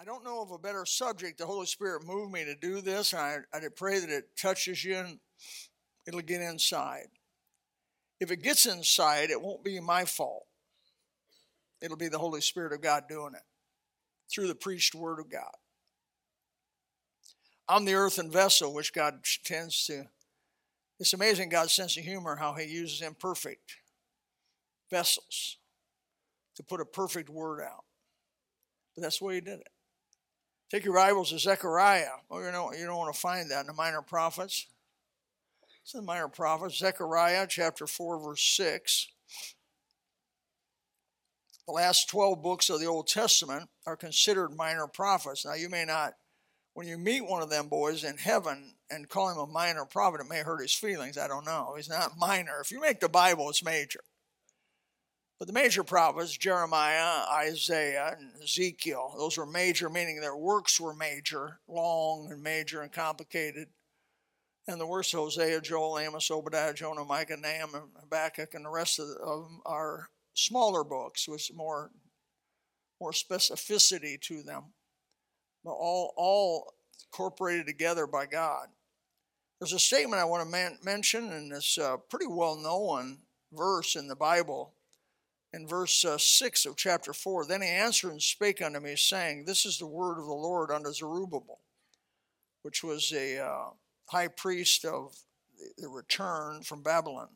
I don't know of a better subject. The Holy Spirit moved me to do this, and I, I pray that it touches you and it'll get inside. If it gets inside, it won't be my fault. It'll be the Holy Spirit of God doing it through the preached word of God. I'm the earthen vessel, which God tends to. It's amazing God's sense of humor, how He uses imperfect vessels to put a perfect word out. But that's the way He did it. Take your Bibles to Zechariah. Well, you know, you don't want to find that in the minor prophets. It's in the minor prophets, Zechariah chapter 4, verse 6. The last 12 books of the Old Testament are considered minor prophets. Now, you may not, when you meet one of them boys in heaven and call him a minor prophet, it may hurt his feelings. I don't know. He's not minor. If you make the Bible, it's major. But the major prophets, Jeremiah, Isaiah, and Ezekiel, those were major, meaning their works were major, long and major and complicated. And the worst, Hosea, Joel, Amos, Obadiah, Jonah, Micah, Nahum, and Habakkuk, and the rest of them are smaller books with more, more specificity to them, but all, all incorporated together by God. There's a statement I want to man- mention, and it's a pretty well known verse in the Bible in verse uh, 6 of chapter 4 Then he answered and spake unto me, saying, This is the word of the Lord unto Zerubbabel, which was a uh, high priest of the return from Babylon,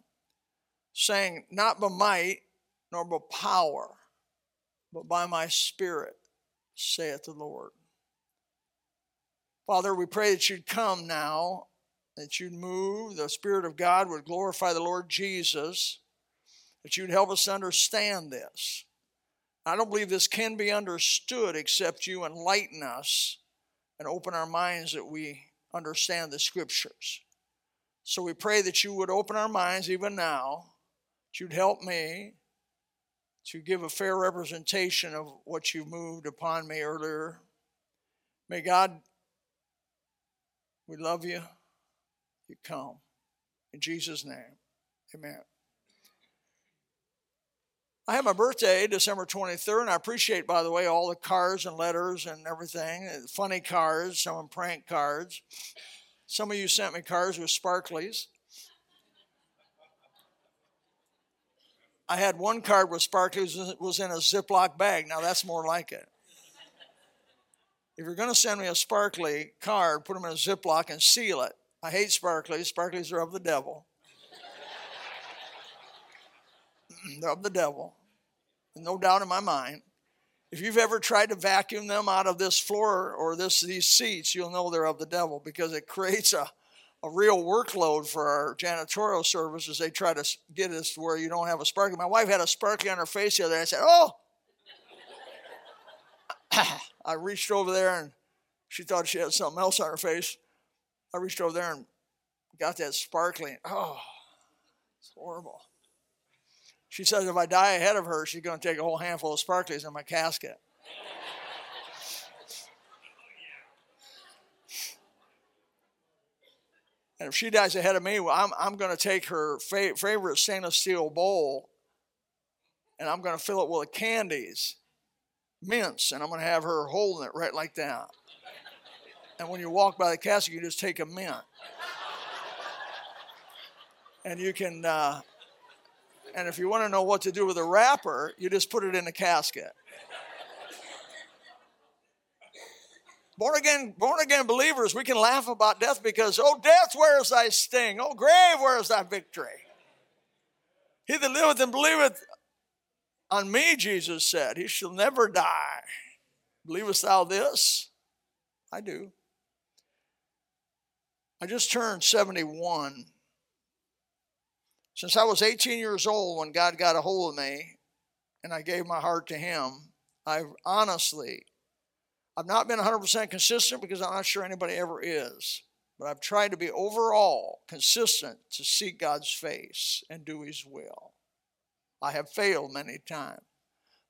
saying, Not by might nor by power, but by my spirit, saith the Lord. Father, we pray that you'd come now, that you'd move, the Spirit of God would glorify the Lord Jesus that you'd help us understand this. I don't believe this can be understood except you enlighten us and open our minds that we understand the scriptures. So we pray that you would open our minds even now, that you'd help me to give a fair representation of what you moved upon me earlier. May God, we love you. You come. In Jesus' name, amen. I have my birthday December 23rd, and I appreciate, by the way, all the cards and letters and everything. Uh, funny cards, some prank cards. Some of you sent me cards with sparklies. I had one card with sparklies was in a Ziploc bag. Now that's more like it. If you're going to send me a sparkly card, put them in a Ziploc and seal it. I hate sparklies. Sparklies are of the devil. They're of the devil. No doubt in my mind. If you've ever tried to vacuum them out of this floor or this these seats, you'll know they're of the devil because it creates a, a real workload for our janitorial services. They try to get us where you don't have a sparkly. My wife had a sparkly on her face the other day. I said, "Oh." I reached over there and she thought she had something else on her face. I reached over there and got that sparkling. Oh, it's horrible. She says if I die ahead of her, she's going to take a whole handful of sparklies in my casket. And if she dies ahead of me, well, I'm, I'm going to take her fa- favorite stainless steel bowl and I'm going to fill it with candies, mints, and I'm going to have her holding it right like that. And when you walk by the casket, you just take a mint. And you can uh, and if you want to know what to do with a wrapper, you just put it in a casket. born again, born again believers, we can laugh about death because, oh, death, where is thy sting? Oh, grave, where is thy victory? He that liveth and believeth on me, Jesus said, he shall never die. Believest thou this? I do. I just turned 71 since I was 18 years old when God got a hold of me and I gave my heart to Him, I've honestly, I've not been 100% consistent because I'm not sure anybody ever is, but I've tried to be overall consistent to seek God's face and do His will. I have failed many times.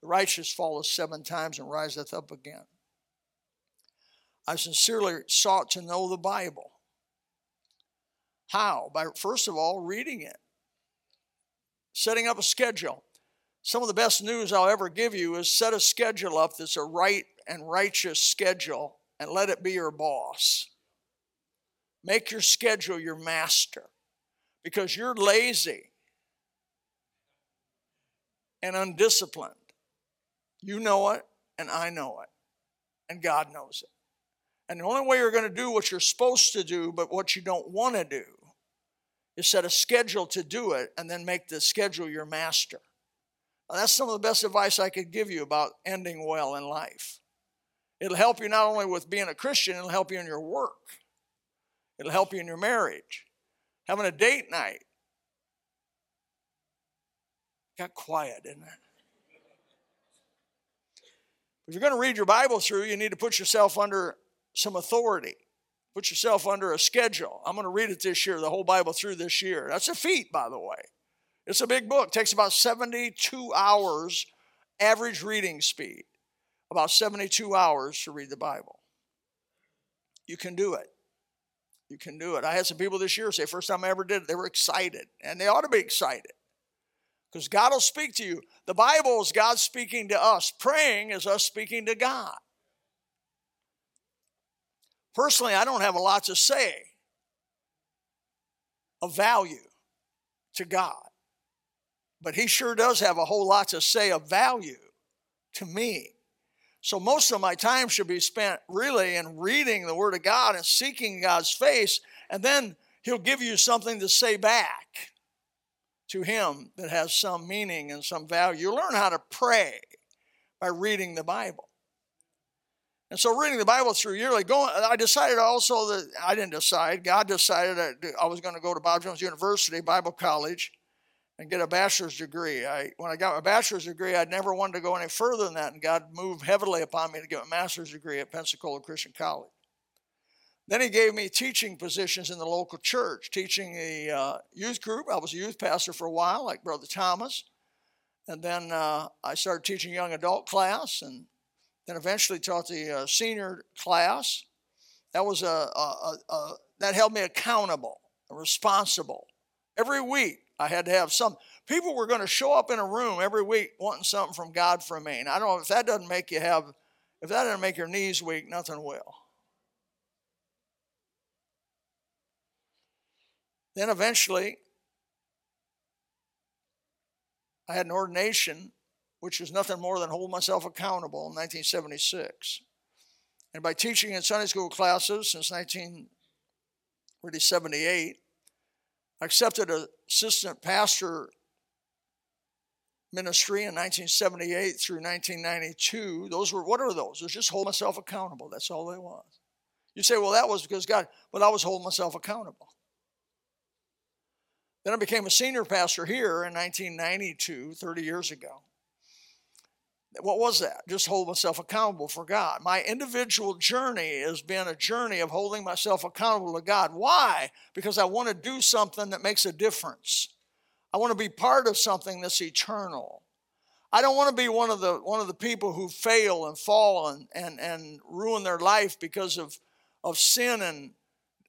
The righteous falleth seven times and riseth up again. I sincerely sought to know the Bible. How? By first of all reading it setting up a schedule. some of the best news I'll ever give you is set a schedule up that's a right and righteous schedule and let it be your boss. Make your schedule your master because you're lazy and undisciplined. You know it, and I know it, and God knows it. And the only way you're going to do what you're supposed to do, but what you don't want to do, is set a schedule to do it and then make the schedule your master. Now, that's some of the best advice I could give you about ending well in life. It'll help you not only with being a Christian, it'll help you in your work, it'll help you in your marriage, having a date night. Got quiet, didn't it? If you're going to read your Bible through, you need to put yourself under some authority. Put yourself under a schedule. I'm going to read it this year, the whole Bible through this year. That's a feat, by the way. It's a big book. It takes about 72 hours average reading speed. About 72 hours to read the Bible. You can do it. You can do it. I had some people this year say, first time I ever did it, they were excited. And they ought to be excited. Because God will speak to you. The Bible is God speaking to us. Praying is us speaking to God. Personally, I don't have a lot to say of value to God. But He sure does have a whole lot to say of value to me. So most of my time should be spent really in reading the Word of God and seeking God's face, and then He'll give you something to say back to Him that has some meaning and some value. You learn how to pray by reading the Bible. And so, reading the Bible through yearly, going, I decided also that I didn't decide. God decided I was going to go to Bob Jones University Bible College and get a bachelor's degree. I, when I got my bachelor's degree, I'd never wanted to go any further than that, and God moved heavily upon me to get a master's degree at Pensacola Christian College. Then He gave me teaching positions in the local church, teaching a uh, youth group. I was a youth pastor for a while, like Brother Thomas. And then uh, I started teaching young adult class, and then eventually taught the uh, senior class. That was a, a, a, a, that held me accountable, responsible. Every week I had to have some. People were going to show up in a room every week wanting something from God from me. And I don't know if that doesn't make you have, if that doesn't make your knees weak, nothing will. Then eventually, I had an ordination which was nothing more than hold myself accountable in 1976. And by teaching in Sunday school classes since 1978, I accepted an assistant pastor ministry in 1978 through 1992. Those were, what are those? It was just hold myself accountable. That's all they was. You say, well, that was because God, but I was holding myself accountable. Then I became a senior pastor here in 1992, 30 years ago what was that? Just hold myself accountable for God. My individual journey has been a journey of holding myself accountable to God. Why? Because I want to do something that makes a difference. I want to be part of something that's eternal. I don't want to be one of the one of the people who fail and fall and, and, and ruin their life because of, of sin and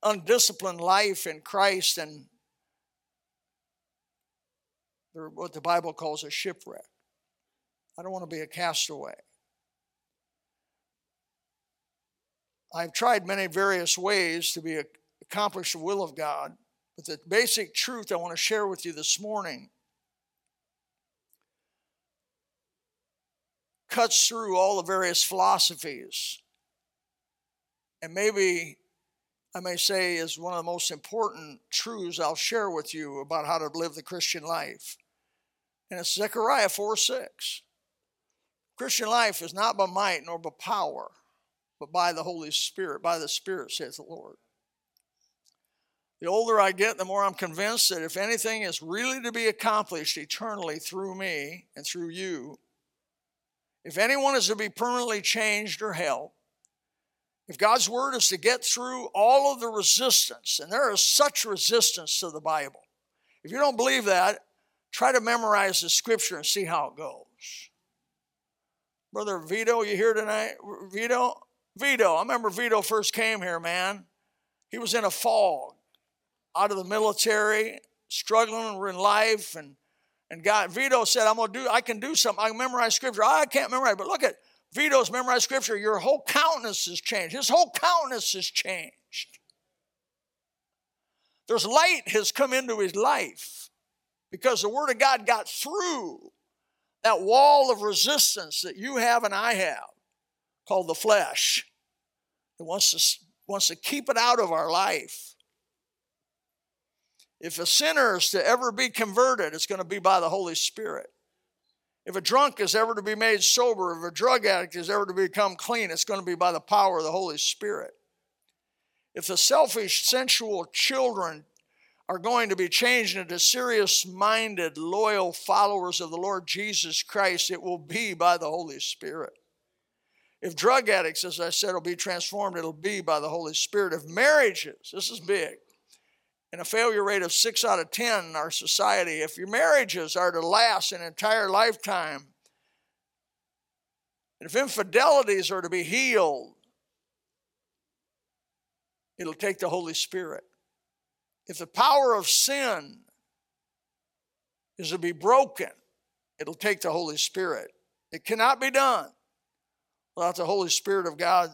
undisciplined life in Christ and what the Bible calls a shipwreck. I don't want to be a castaway. I've tried many various ways to be accomplish the will of God, but the basic truth I want to share with you this morning cuts through all the various philosophies and maybe I may say is one of the most important truths I'll share with you about how to live the Christian life. And it's Zechariah 4 6. Christian life is not by might nor by power, but by the Holy Spirit, by the Spirit, says the Lord. The older I get, the more I'm convinced that if anything is really to be accomplished eternally through me and through you, if anyone is to be permanently changed or helped, if God's word is to get through all of the resistance, and there is such resistance to the Bible, if you don't believe that, try to memorize the scripture and see how it goes. Brother Vito, you here tonight? Vito? Vito, I remember Vito first came here, man. He was in a fog, out of the military, struggling in life, and, And God, Vito said, I'm gonna do, I can do something. I can memorize scripture. I can't memorize, but look at Vito's memorized scripture. Your whole countenance has changed. His whole countenance has changed. There's light has come into his life because the word of God got through that wall of resistance that you have and I have called the flesh. It wants to, wants to keep it out of our life. If a sinner is to ever be converted, it's going to be by the Holy Spirit. If a drunk is ever to be made sober, if a drug addict is ever to become clean, it's going to be by the power of the Holy Spirit. If the selfish, sensual children are going to be changed into serious minded, loyal followers of the Lord Jesus Christ, it will be by the Holy Spirit. If drug addicts, as I said, will be transformed, it'll be by the Holy Spirit. If marriages, this is big, and a failure rate of six out of 10 in our society, if your marriages are to last an entire lifetime, and if infidelities are to be healed, it'll take the Holy Spirit. If the power of sin is to be broken, it'll take the Holy Spirit. It cannot be done without the Holy Spirit of God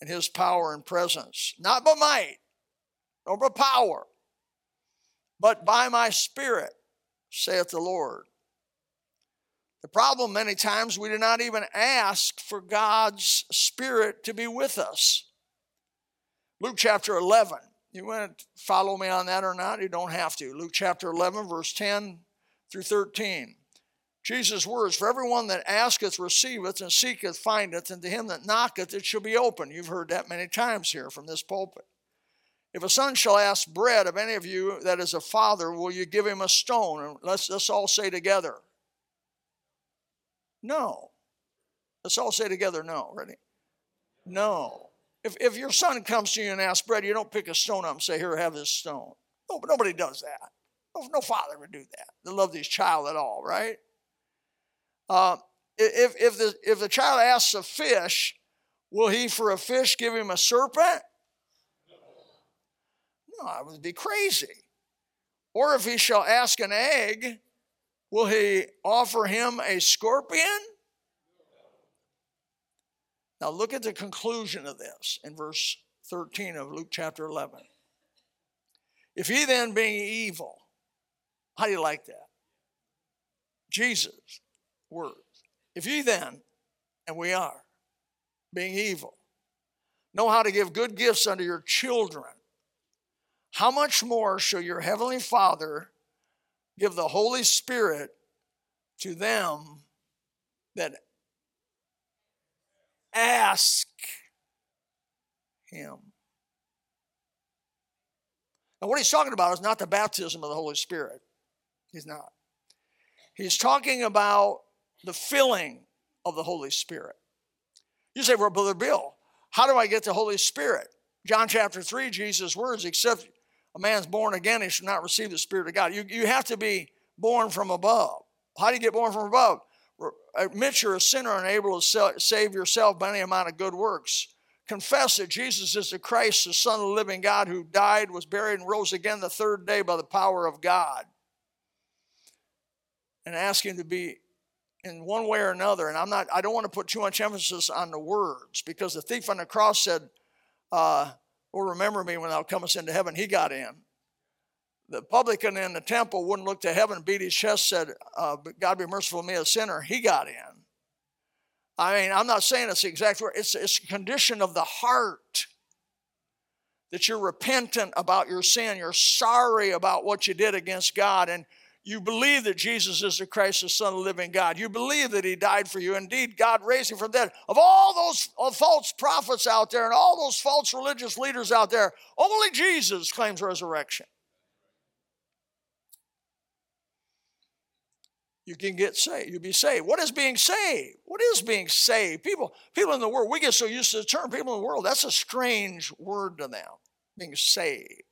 and His power and presence. Not by might, nor by power, but by my Spirit, saith the Lord. The problem, many times, we do not even ask for God's Spirit to be with us. Luke chapter 11 you want to follow me on that or not? You don't have to. Luke chapter 11, verse 10 through 13. Jesus' words, For everyone that asketh receiveth, and seeketh findeth, and to him that knocketh it shall be open. You've heard that many times here from this pulpit. If a son shall ask bread of any of you that is a father, will you give him a stone? And let's, let's all say together. No. Let's all say together, no. Ready? No. If, if your son comes to you and asks bread, you don't pick a stone up and say, Here, have this stone. No, but nobody does that. No, no father would do that. They love his child at all, right? Uh, if, if, the, if the child asks a fish, will he for a fish give him a serpent? No, I would be crazy. Or if he shall ask an egg, will he offer him a scorpion? Now look at the conclusion of this in verse 13 of Luke chapter 11. If ye then being evil, how do you like that? Jesus' words. If ye then, and we are, being evil, know how to give good gifts unto your children, how much more shall your heavenly Father give the Holy Spirit to them that ask Him. Now, what he's talking about is not the baptism of the Holy Spirit. He's not. He's talking about the filling of the Holy Spirit. You say, well, Brother Bill, how do I get the Holy Spirit? John chapter 3, Jesus' words, except a man's born again, he should not receive the Spirit of God. You, you have to be born from above. How do you get born from above? Admit you're a sinner and able to save yourself by any amount of good works. Confess that Jesus is the Christ, the Son of the living God, who died, was buried, and rose again the third day by the power of God. And ask Him to be in one way or another. And I'm not, I don't want to put too much emphasis on the words because the thief on the cross said, uh, Well, remember me when thou comest into heaven. He got in the publican in the temple wouldn't look to heaven, and beat his chest, said, uh, God be merciful to me, a sinner. He got in. I mean, I'm not saying it's the exact word, it's, it's a condition of the heart that you're repentant about your sin, you're sorry about what you did against God, and you believe that Jesus is the Christ, the Son of the living God. You believe that He died for you. Indeed, God raised Him from dead. Of all those false prophets out there and all those false religious leaders out there, only Jesus claims resurrection. You can get saved. You'll be saved. What is being saved? What is being saved? People, people in the world, we get so used to the term people in the world, that's a strange word to them, being saved.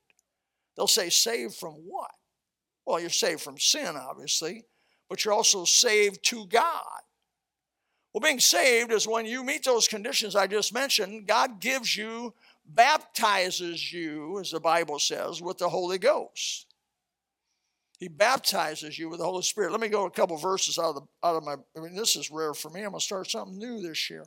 They'll say, saved from what? Well, you're saved from sin, obviously, but you're also saved to God. Well, being saved is when you meet those conditions I just mentioned, God gives you, baptizes you, as the Bible says, with the Holy Ghost. He baptizes you with the Holy Spirit. Let me go a couple verses out of the out of my. I mean, this is rare for me. I'm gonna start something new this year.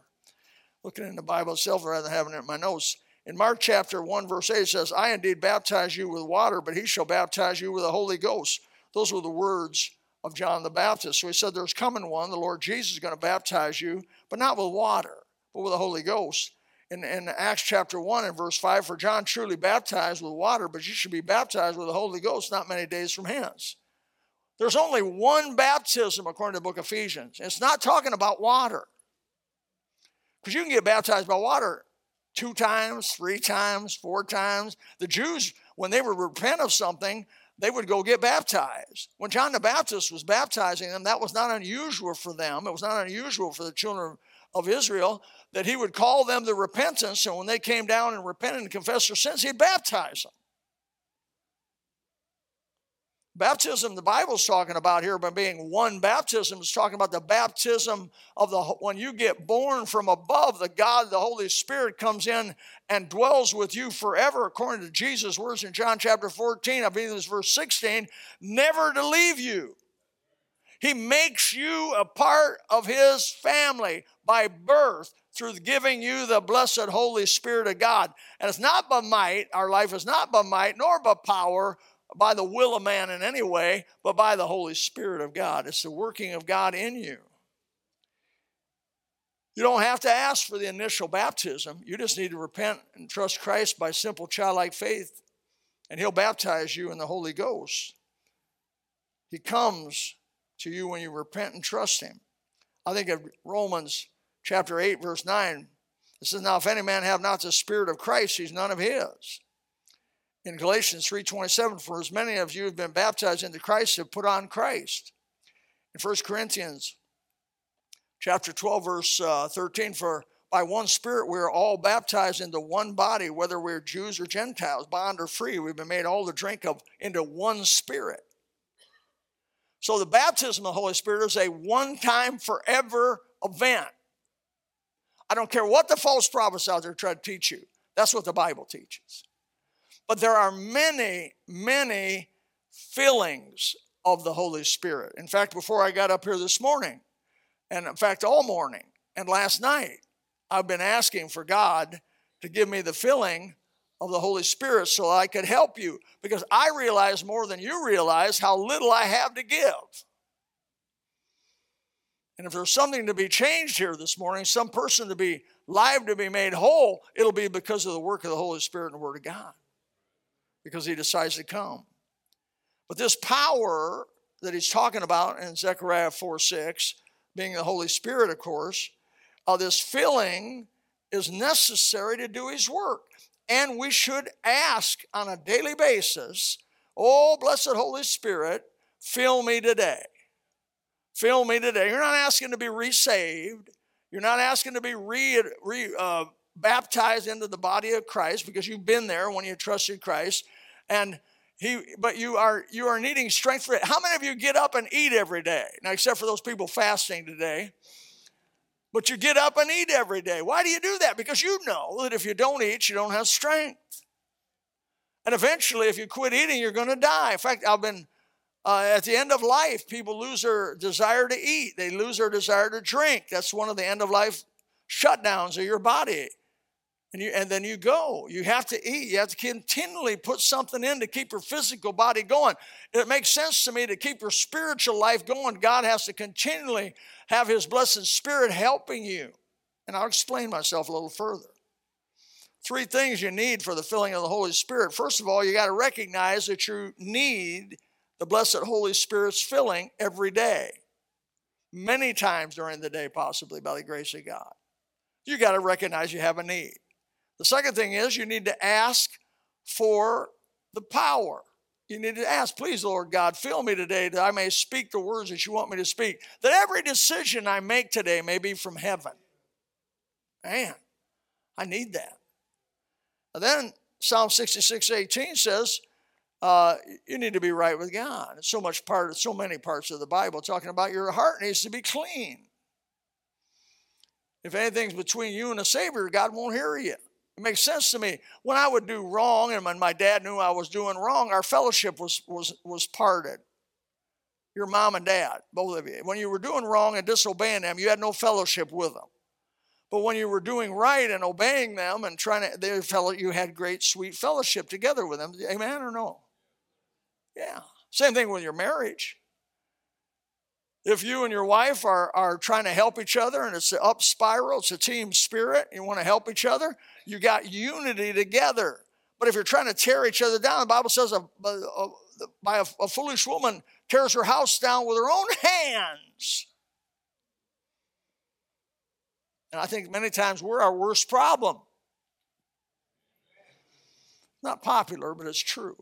Looking in the Bible itself rather than having it in my notes. In Mark chapter 1, verse 8, it says, I indeed baptize you with water, but he shall baptize you with the Holy Ghost. Those were the words of John the Baptist. So he said, There's coming one, the Lord Jesus is going to baptize you, but not with water, but with the Holy Ghost. In, in Acts chapter 1 and verse 5, for John truly baptized with water, but you should be baptized with the Holy Ghost not many days from hence. There's only one baptism according to the book of Ephesians. It's not talking about water. Because you can get baptized by water two times, three times, four times. The Jews, when they would repent of something, they would go get baptized. When John the Baptist was baptizing them, that was not unusual for them. It was not unusual for the children of Israel that he would call them to repentance. And when they came down and repented and confessed their sins, he'd baptize them. Baptism, the Bible's talking about here by being one baptism, is talking about the baptism of the when you get born from above, the God, the Holy Spirit comes in and dwells with you forever, according to Jesus' words in John chapter 14, I believe it's verse 16, never to leave you. He makes you a part of his family by birth through giving you the blessed Holy Spirit of God. And it's not by might, our life is not by might nor by power, by the will of man in any way, but by the Holy Spirit of God. It's the working of God in you. You don't have to ask for the initial baptism. You just need to repent and trust Christ by simple childlike faith, and He'll baptize you in the Holy Ghost. He comes to you when you repent and trust Him. I think of Romans chapter 8, verse 9. It says, Now if any man have not the Spirit of Christ, he's none of his in Galatians 3:27 for as many of you have been baptized into Christ have put on Christ. In 1 Corinthians chapter 12 verse uh, 13 for by one spirit we are all baptized into one body whether we're Jews or Gentiles bond or free we've been made all to drink of into one spirit. So the baptism of the Holy Spirit is a one time forever event. I don't care what the false prophets out there try to teach you. That's what the Bible teaches. But there are many, many fillings of the Holy Spirit. In fact, before I got up here this morning, and in fact, all morning and last night, I've been asking for God to give me the filling of the Holy Spirit so I could help you because I realize more than you realize how little I have to give. And if there's something to be changed here this morning, some person to be live to be made whole, it'll be because of the work of the Holy Spirit and the Word of God because he decides to come. But this power that he's talking about in Zechariah 4 6, being the Holy Spirit, of course, uh, this filling is necessary to do his work. And we should ask on a daily basis, Oh, blessed Holy Spirit, fill me today. Fill me today. You're not asking to be resaved. You're not asking to be re, re uh, baptized into the body of Christ because you've been there when you trusted Christ and he but you are you are needing strength for it how many of you get up and eat every day now except for those people fasting today but you get up and eat every day. Why do you do that? Because you know that if you don't eat you don't have strength. And eventually if you quit eating you're going to die. In fact i've been uh, at the end of life people lose their desire to eat. They lose their desire to drink. That's one of the end of life shutdowns of your body and, you, and then you go. You have to eat. You have to continually put something in to keep your physical body going. It makes sense to me to keep your spiritual life going. God has to continually have His blessed Spirit helping you. And I'll explain myself a little further. Three things you need for the filling of the Holy Spirit. First of all, you got to recognize that you need the blessed Holy Spirit's filling every day, many times during the day, possibly by the grace of God. You got to recognize you have a need. The second thing is you need to ask for the power. You need to ask, please, Lord God, fill me today that I may speak the words that you want me to speak, that every decision I make today may be from heaven. Man, I need that. And then Psalm 66 18 says, uh, you need to be right with God. It's so much part of so many parts of the Bible talking about your heart needs to be clean. If anything's between you and the Savior, God won't hear you. It makes sense to me. When I would do wrong, and when my dad knew I was doing wrong, our fellowship was was was parted. your mom and dad, both of you. When you were doing wrong and disobeying them, you had no fellowship with them. But when you were doing right and obeying them and trying to, they felt you had great, sweet fellowship together with them. Amen or no? Yeah. Same thing with your marriage. If you and your wife are, are trying to help each other and it's an up spiral, it's a team spirit, you want to help each other, you got unity together. But if you're trying to tear each other down, the Bible says a, a, a, by a, a foolish woman tears her house down with her own hands. And I think many times we're our worst problem. Not popular, but it's true.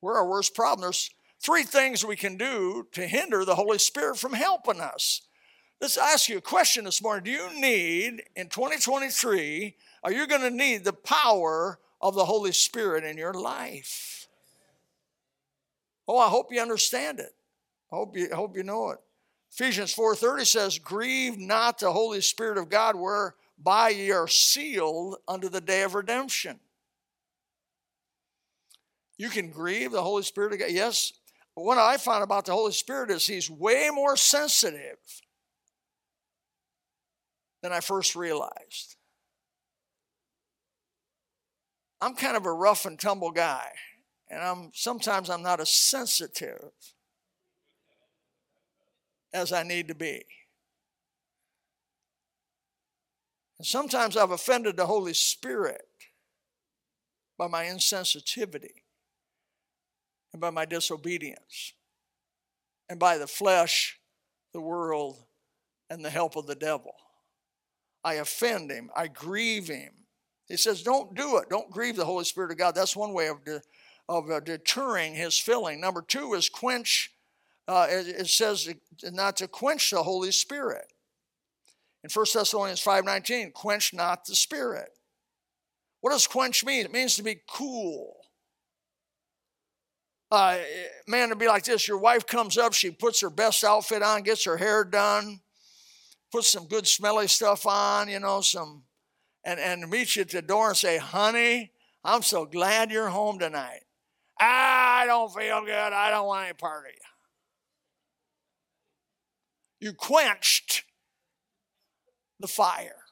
We're our worst problem. There's three things we can do to hinder the Holy Spirit from helping us. Let's ask you a question this morning. Do you need, in 2023, are you going to need the power of the Holy Spirit in your life? Oh, I hope you understand it. I hope you, I hope you know it. Ephesians 4:30 says, "Grieve not the Holy Spirit of God, whereby ye are sealed unto the day of redemption." You can grieve the Holy Spirit of God. Yes, what I found about the Holy Spirit is he's way more sensitive than I first realized. I'm kind of a rough and tumble guy, and I'm sometimes I'm not as sensitive as I need to be. And sometimes I've offended the Holy Spirit by my insensitivity and by my disobedience and by the flesh, the world, and the help of the devil. I offend him, I grieve him. He says, Don't do it. Don't grieve the Holy Spirit of God. That's one way of, de- of uh, deterring his filling. Number two is quench. Uh, it, it says not to quench the Holy Spirit. In 1 Thessalonians 5:19, quench not the spirit. What does quench mean? It means to be cool uh, man, it'd be like this your wife comes up, she puts her best outfit on, gets her hair done, puts some good smelly stuff on, you know, some, and, and meet you at the door and say, honey, I'm so glad you're home tonight. I don't feel good. I don't want any part of you. You quenched the fire.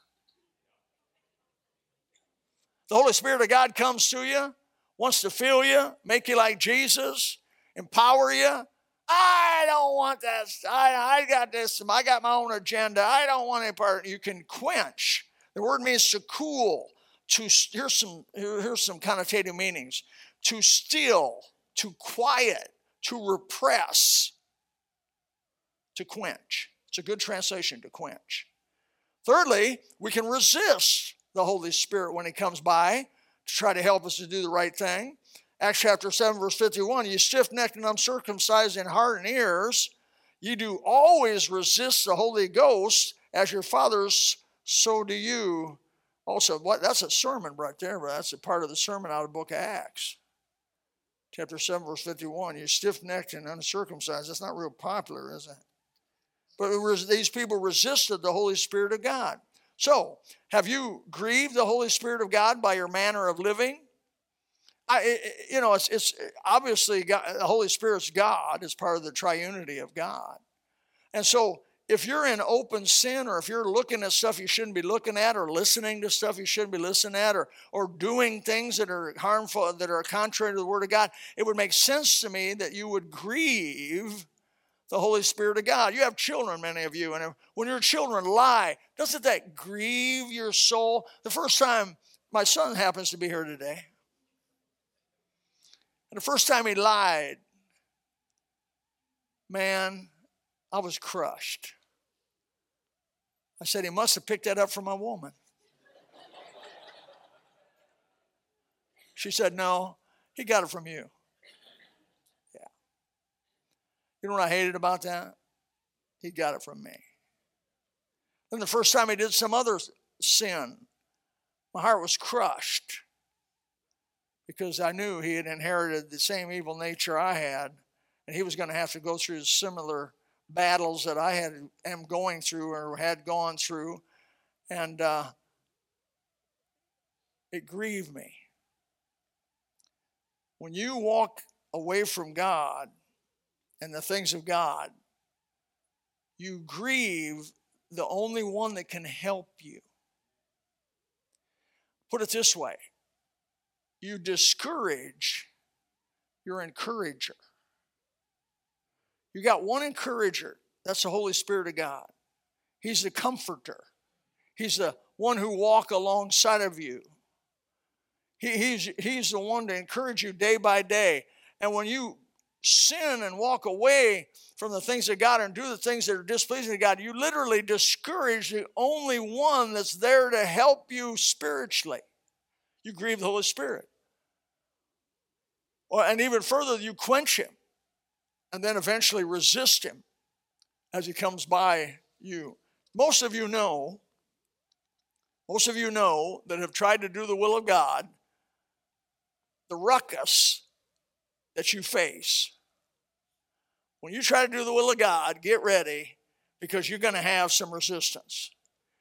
The Holy Spirit of God comes to you wants to fill you, make you like Jesus, empower you. I don't want that. I, I got this. I got my own agenda. I don't want any part. You can quench. The word means to cool. To here's some here's some connotative meanings. To still, to quiet, to repress, to quench. It's a good translation to quench. Thirdly, we can resist the Holy Spirit when He comes by to try to help us to do the right thing. Acts chapter 7, verse 51 You stiff necked and uncircumcised in heart and ears, you do always resist the Holy Ghost as your fathers, so do you. Also, what that's a sermon right there, but that's a part of the sermon out of the book of Acts. Chapter 7, verse 51. You stiff necked and uncircumcised. That's not real popular, is it? But it was, these people resisted the Holy Spirit of God. So, have you grieved the Holy Spirit of God by your manner of living? I, you know, it's, it's obviously God, the Holy Spirit's God is part of the triunity of God. And so, if you're in open sin or if you're looking at stuff you shouldn't be looking at or listening to stuff you shouldn't be listening at or, or doing things that are harmful, that are contrary to the Word of God, it would make sense to me that you would grieve the Holy Spirit of God. You have children, many of you, and when your children lie, doesn't that grieve your soul? The first time my son happens to be here today, and the first time he lied, man, I was crushed. I said, he must have picked that up from a woman. She said, no, he got it from you. Yeah. You know what I hated about that? He got it from me. Then the first time he did some other sin, my heart was crushed because I knew he had inherited the same evil nature I had, and he was going to have to go through similar battles that I had am going through or had gone through, and uh, it grieved me. When you walk away from God, and the things of God, you grieve the only one that can help you. Put it this way you discourage your encourager. You got one encourager, that's the Holy Spirit of God. He's the comforter, He's the one who walk alongside of you. He, he's, he's the one to encourage you day by day. And when you sin and walk away from the things of God and do the things that are displeasing to God, you literally discourage the only one that's there to help you spiritually. You grieve the Holy Spirit. Or, and even further, you quench him and then eventually resist him as he comes by you. Most of you know, most of you know that have tried to do the will of God, the ruckus that you face. When you try to do the will of God, get ready because you're going to have some resistance.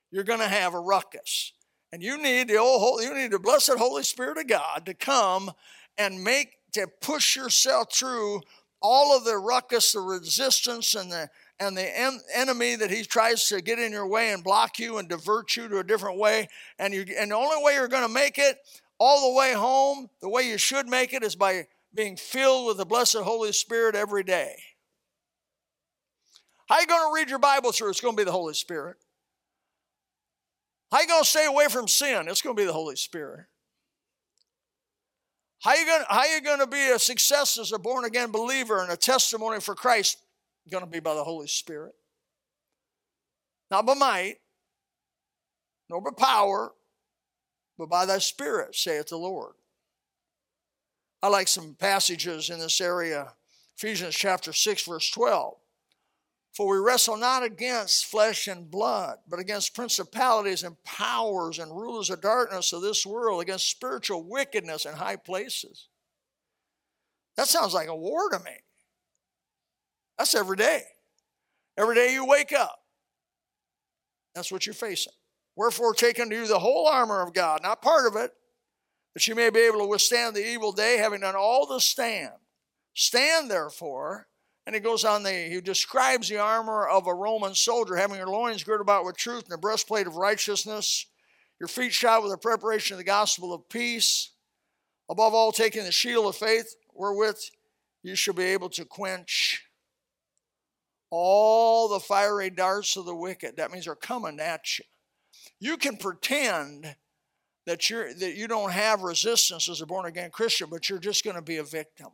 You're going to have a ruckus. And you need the old, you need the blessed Holy Spirit of God to come and make to push yourself through all of the ruckus, the resistance, and the and the en- enemy that he tries to get in your way and block you and divert you to a different way. And you and the only way you're going to make it all the way home, the way you should make it, is by being filled with the blessed Holy Spirit every day. How you going to read your Bible through? It's going to be the Holy Spirit. How you going to stay away from sin? It's going to be the Holy Spirit. How you going how you going to be a success as a born again believer and a testimony for Christ? Going to be by the Holy Spirit. Not by might, nor by power, but by thy spirit, saith the Lord. I like some passages in this area. Ephesians chapter 6, verse 12. For we wrestle not against flesh and blood, but against principalities and powers and rulers of darkness of this world, against spiritual wickedness in high places. That sounds like a war to me. That's every day. Every day you wake up, that's what you're facing. Wherefore, take unto you the whole armor of God, not part of it, that you may be able to withstand the evil day, having done all to stand. Stand therefore and he goes on, the, he describes the armor of a Roman soldier, having your loins girded about with truth and a breastplate of righteousness, your feet shod with the preparation of the gospel of peace. Above all, taking the shield of faith, wherewith you shall be able to quench all the fiery darts of the wicked. That means they're coming at you. You can pretend that you're that you don't have resistance as a born again Christian, but you're just going to be a victim.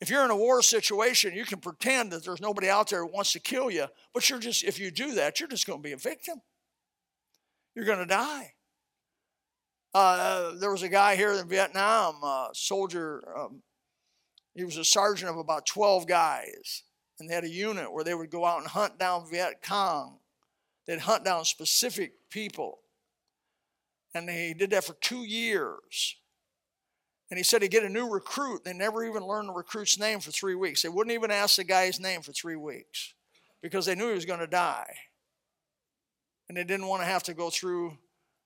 If you're in a war situation, you can pretend that there's nobody out there who wants to kill you, but you're just, if you do that, you're just going to be a victim. You're going to die. Uh, there was a guy here in Vietnam, a soldier, um, he was a sergeant of about 12 guys, and they had a unit where they would go out and hunt down Viet Cong. They'd hunt down specific people. And he did that for two years. And he said he'd get a new recruit. They never even learned the recruit's name for three weeks. They wouldn't even ask the guy's name for three weeks because they knew he was going to die. And they didn't want to have to go through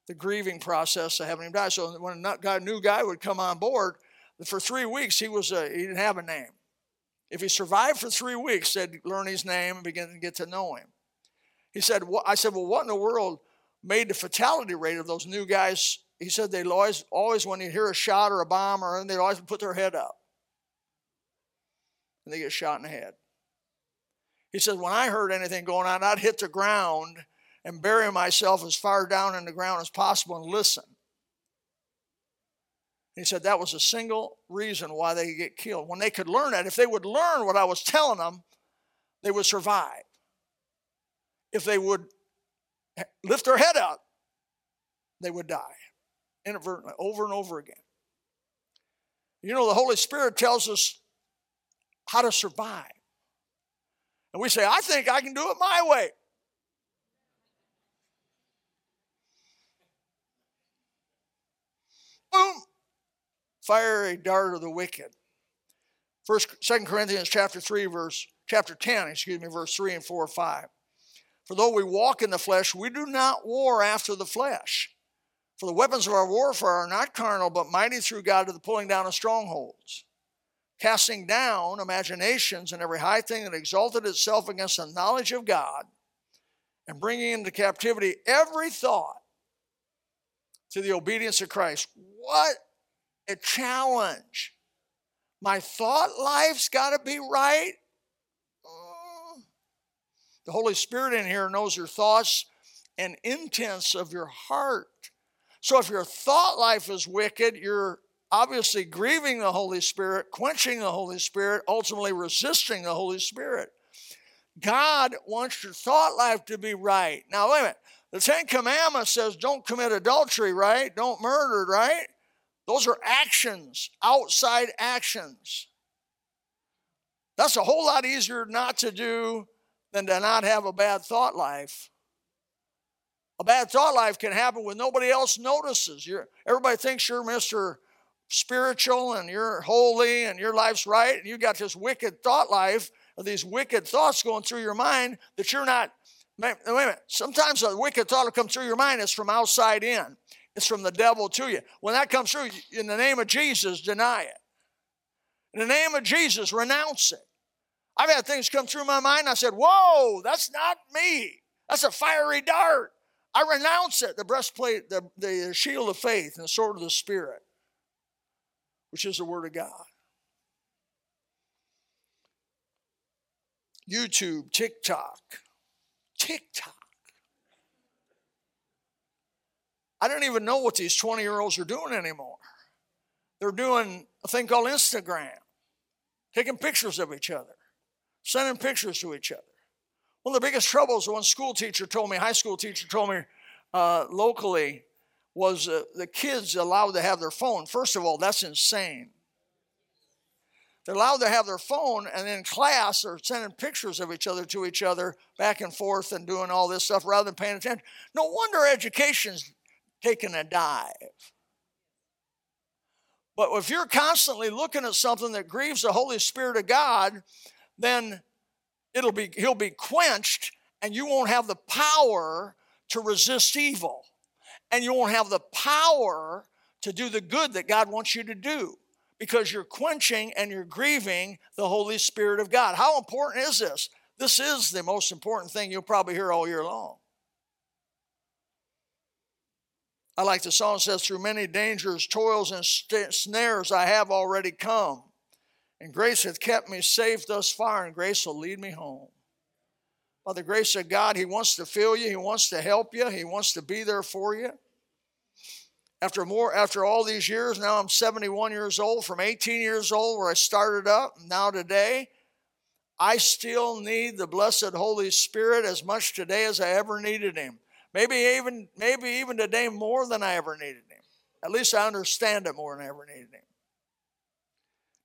the grieving process of having him die. So when a new guy would come on board, for three weeks he was a, he didn't have a name. If he survived for three weeks, they'd learn his name and begin to get to know him. He said, I said, well, what in the world made the fatality rate of those new guys he said they'd always, always when you hear a shot or a bomb or anything, they'd always put their head up. And they get shot in the head. He said, when I heard anything going on, I'd hit the ground and bury myself as far down in the ground as possible and listen. He said that was a single reason why they get killed. When they could learn that, if they would learn what I was telling them, they would survive. If they would eh, lift their head up, they would die inadvertently over and over again. You know, the Holy Spirit tells us how to survive. And we say, I think I can do it my way. Boom! Fiery dart of the wicked. First, Second Corinthians chapter 3, verse chapter 10, excuse me, verse 3 and 4 or 5. For though we walk in the flesh, we do not war after the flesh. For the weapons of our warfare are not carnal, but mighty through God to the pulling down of strongholds, casting down imaginations and every high thing that exalted itself against the knowledge of God, and bringing into captivity every thought to the obedience of Christ. What a challenge! My thought life's got to be right. Mm. The Holy Spirit in here knows your thoughts and intents of your heart. So if your thought life is wicked, you're obviously grieving the Holy Spirit, quenching the Holy Spirit, ultimately resisting the Holy Spirit. God wants your thought life to be right. Now, wait a minute. The Ten Commandments says don't commit adultery, right? Don't murder, right? Those are actions, outside actions. That's a whole lot easier not to do than to not have a bad thought life. Bad thought life can happen when nobody else notices. You're, everybody thinks you're Mr spiritual and you're holy and your life's right and you got this wicked thought life of these wicked thoughts going through your mind that you're not wait a minute sometimes a wicked thought will come through your mind it's from outside in. It's from the devil to you. When that comes through in the name of jesus deny it. In the name of jesus renounce it. I've had things come through my mind i said whoa that's not me. That's a fiery dart i renounce it the breastplate the, the shield of faith and the sword of the spirit which is the Word of God. YouTube, TikTok, TikTok. I don't even know what these 20 year olds are doing anymore. They're doing a thing called Instagram, taking pictures of each other, sending pictures to each other. One of the biggest troubles, one school teacher told me, high school teacher told me uh, locally, was uh, the kids allowed to have their phone. First of all, that's insane. They're allowed to have their phone, and in class, they're sending pictures of each other to each other back and forth and doing all this stuff rather than paying attention. No wonder education's taking a dive. But if you're constantly looking at something that grieves the Holy Spirit of God, then it'll be he'll be quenched and you won't have the power to resist evil and you won't have the power to do the good that God wants you to do because you're quenching and you're grieving the Holy Spirit of God. How important is this? This is the most important thing you'll probably hear all year long. I like the song says, Through many dangers, toils, and snares I have already come. And grace hath kept me safe thus far, and grace will lead me home. By the grace of God, He wants to fill you, He wants to help you, He wants to be there for you. After more, after all these years, now I'm 71 years old, from 18 years old where I started up, now today, I still need the blessed Holy Spirit as much today as I ever needed Him. Maybe even, maybe even today more than I ever needed Him. At least I understand it more than I ever needed Him.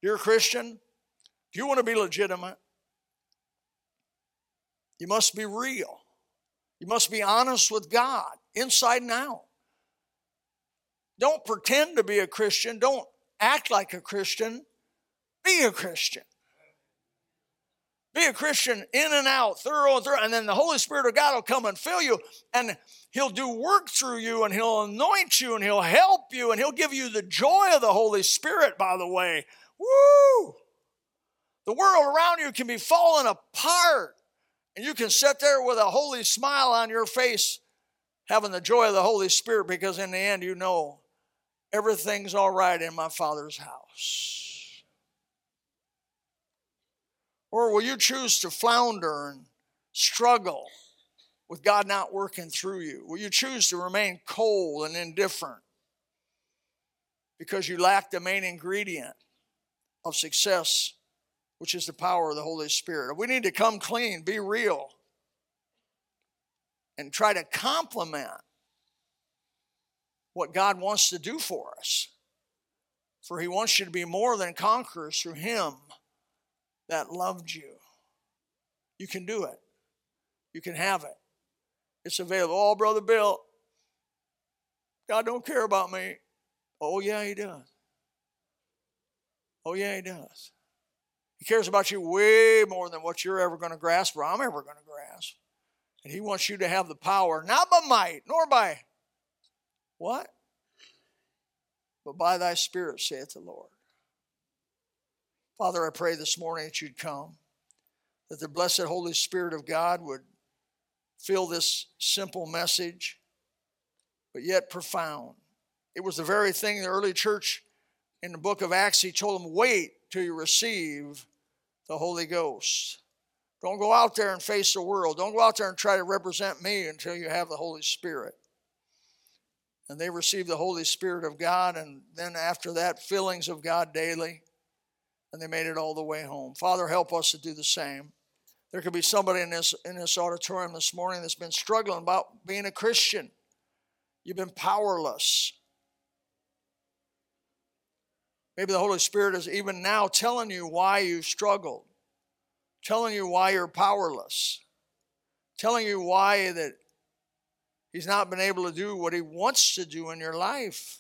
Dear Christian, if you want to be legitimate, you must be real. You must be honest with God, inside and out. Don't pretend to be a Christian. Don't act like a Christian. Be a Christian. Be a Christian in and out, thorough and thorough. And then the Holy Spirit of God will come and fill you, and He'll do work through you, and He'll anoint you, and He'll help you, and He'll give you the joy of the Holy Spirit, by the way. Woo! The world around you can be falling apart, and you can sit there with a holy smile on your face, having the joy of the Holy Spirit, because in the end, you know everything's all right in my Father's house? Or will you choose to flounder and struggle with God not working through you? Will you choose to remain cold and indifferent because you lack the main ingredient of success, which is the power of the Holy Spirit? We need to come clean, be real, and try to complement what God wants to do for us. For He wants you to be more than conquerors through Him that loved you. You can do it, you can have it. It's available. Oh, Brother Bill, God don't care about me. Oh, yeah, He does. Oh, yeah, He does. He cares about you way more than what you're ever going to grasp or I'm ever going to grasp. And He wants you to have the power, not by might, nor by what? But by thy Spirit, saith the Lord. Father, I pray this morning that you'd come, that the blessed Holy Spirit of God would fill this simple message, but yet profound. It was the very thing the early church in the book of Acts, he told them, wait till you receive the Holy Ghost. Don't go out there and face the world. Don't go out there and try to represent me until you have the Holy Spirit. And they received the Holy Spirit of God, and then after that, fillings of God daily, and they made it all the way home. Father, help us to do the same. There could be somebody in this in this auditorium this morning that's been struggling about being a Christian. You've been powerless. Maybe the Holy Spirit is even now telling you why you've struggled, telling you why you're powerless, telling you why that He's not been able to do what He wants to do in your life.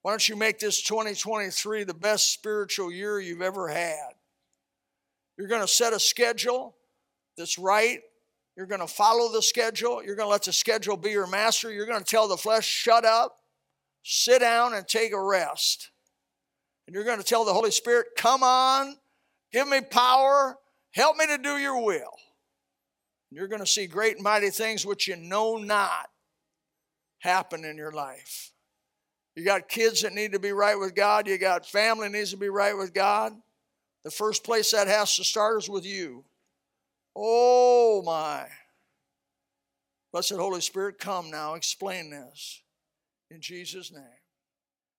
Why don't you make this 2023 the best spiritual year you've ever had? You're going to set a schedule that's right. You're going to follow the schedule. You're going to let the schedule be your master. You're going to tell the flesh, shut up, sit down, and take a rest. And you're going to tell the Holy Spirit, come on, give me power, help me to do your will. And you're going to see great and mighty things which you know not happen in your life. You got kids that need to be right with God, you got family needs to be right with God. The first place that has to start is with you. Oh my. Blessed Holy Spirit, come now, explain this. In Jesus' name.